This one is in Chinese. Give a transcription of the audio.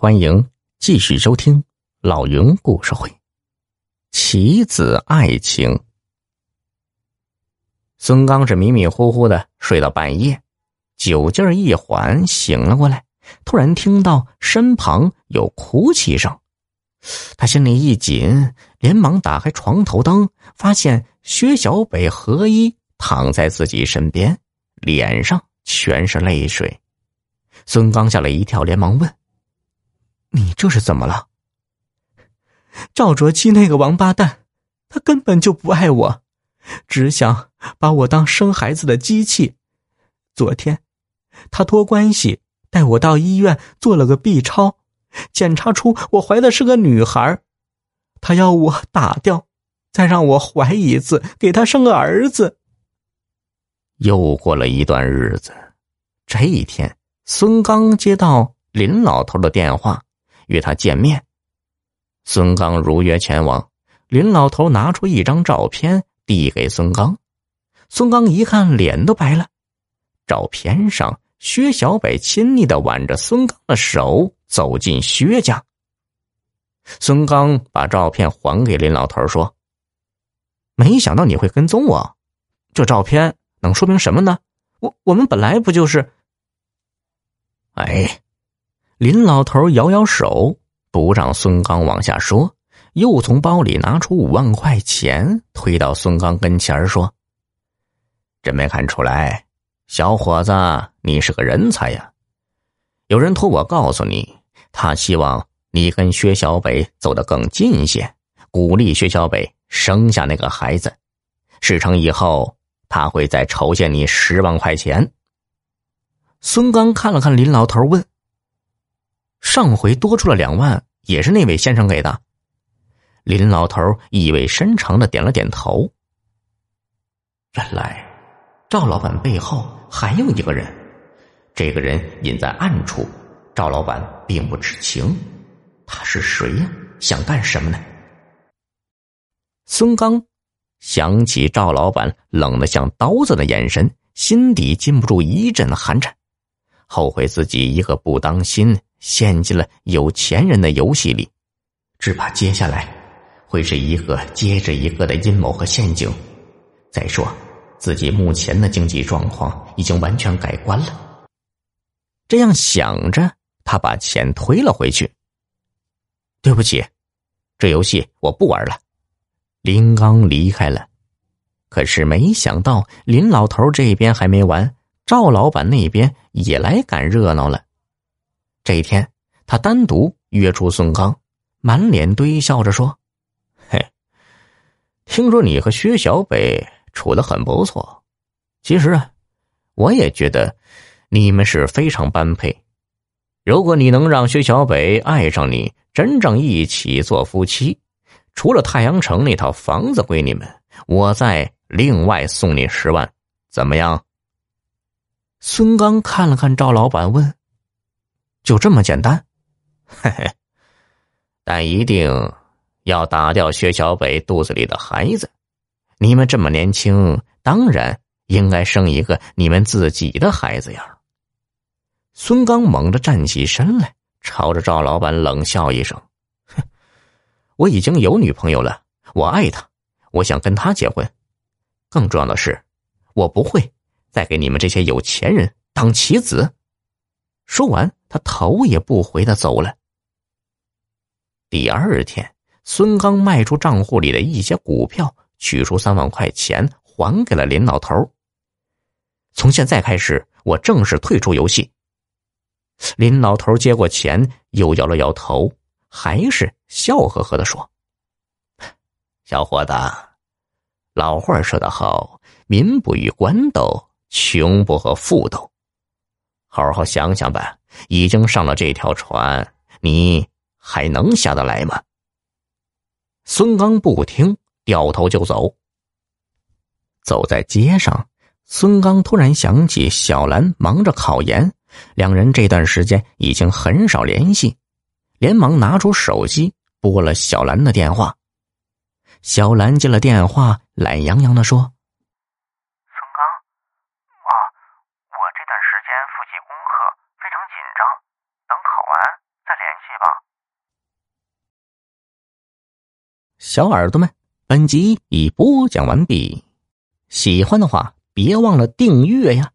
欢迎继续收听老云故事会，《棋子爱情》。孙刚是迷迷糊糊的睡到半夜，酒劲儿一缓，醒了过来，突然听到身旁有哭泣声，他心里一紧，连忙打开床头灯，发现薛小北和衣躺在自己身边，脸上全是泪水。孙刚吓了一跳，连忙问。你这是怎么了？赵卓七那个王八蛋，他根本就不爱我，只想把我当生孩子的机器。昨天，他托关系带我到医院做了个 B 超，检查出我怀的是个女孩。他要我打掉，再让我怀一次，给他生个儿子。又过了一段日子，这一天，孙刚接到林老头的电话。与他见面，孙刚如约前往。林老头拿出一张照片递给孙刚，孙刚一看，脸都白了。照片上，薛小北亲昵的挽着孙刚的手走进薛家。孙刚把照片还给林老头，说：“没想到你会跟踪我，这照片能说明什么呢？我我们本来不就是……哎。”林老头摇摇手，不让孙刚往下说，又从包里拿出五万块钱，推到孙刚跟前说：“真没看出来，小伙子，你是个人才呀！有人托我告诉你，他希望你跟薛小北走得更近些，鼓励薛小北生下那个孩子。事成以后，他会再筹借你十万块钱。”孙刚看了看林老头，问。上回多出了两万，也是那位先生给的。林老头意味深长的点了点头。原来，赵老板背后还有一个人，这个人隐在暗处，赵老板并不知情。他是谁呀？想干什么呢？孙刚想起赵老板冷的像刀子的眼神，心底禁不住一阵寒颤，后悔自己一个不当心。陷进了有钱人的游戏里，只怕接下来会是一个接着一个的阴谋和陷阱。再说，自己目前的经济状况已经完全改观了。这样想着，他把钱推了回去。对不起，这游戏我不玩了。林刚离开了，可是没想到林老头这边还没完，赵老板那边也来赶热闹了。这一天，他单独约出孙刚，满脸堆笑着说：“嘿，听说你和薛小北处的很不错。其实啊，我也觉得你们是非常般配。如果你能让薛小北爱上你，真正一起做夫妻，除了太阳城那套房子归你们，我再另外送你十万，怎么样？”孙刚看了看赵老板，问。就这么简单，嘿嘿，但一定要打掉薛小北肚子里的孩子。你们这么年轻，当然应该生一个你们自己的孩子呀。孙刚猛地站起身来，朝着赵老板冷笑一声：“哼，我已经有女朋友了，我爱她，我想跟她结婚。更重要的是，我不会再给你们这些有钱人当棋子。”说完，他头也不回的走了。第二天，孙刚卖出账户里的一些股票，取出三万块钱还给了林老头。从现在开始，我正式退出游戏。林老头接过钱，又摇了摇头，还是笑呵呵的说：“小伙子，老话说得好，民不与官斗，穷不和富斗。”好好想想吧，已经上了这条船，你还能下得来吗？孙刚不听，掉头就走。走在街上，孙刚突然想起小兰忙着考研，两人这段时间已经很少联系，连忙拿出手机拨了小兰的电话。小兰接了电话，懒洋洋的说。复习功课非常紧张，等考完再联系小耳朵们，本集已播讲完毕，喜欢的话别忘了订阅呀。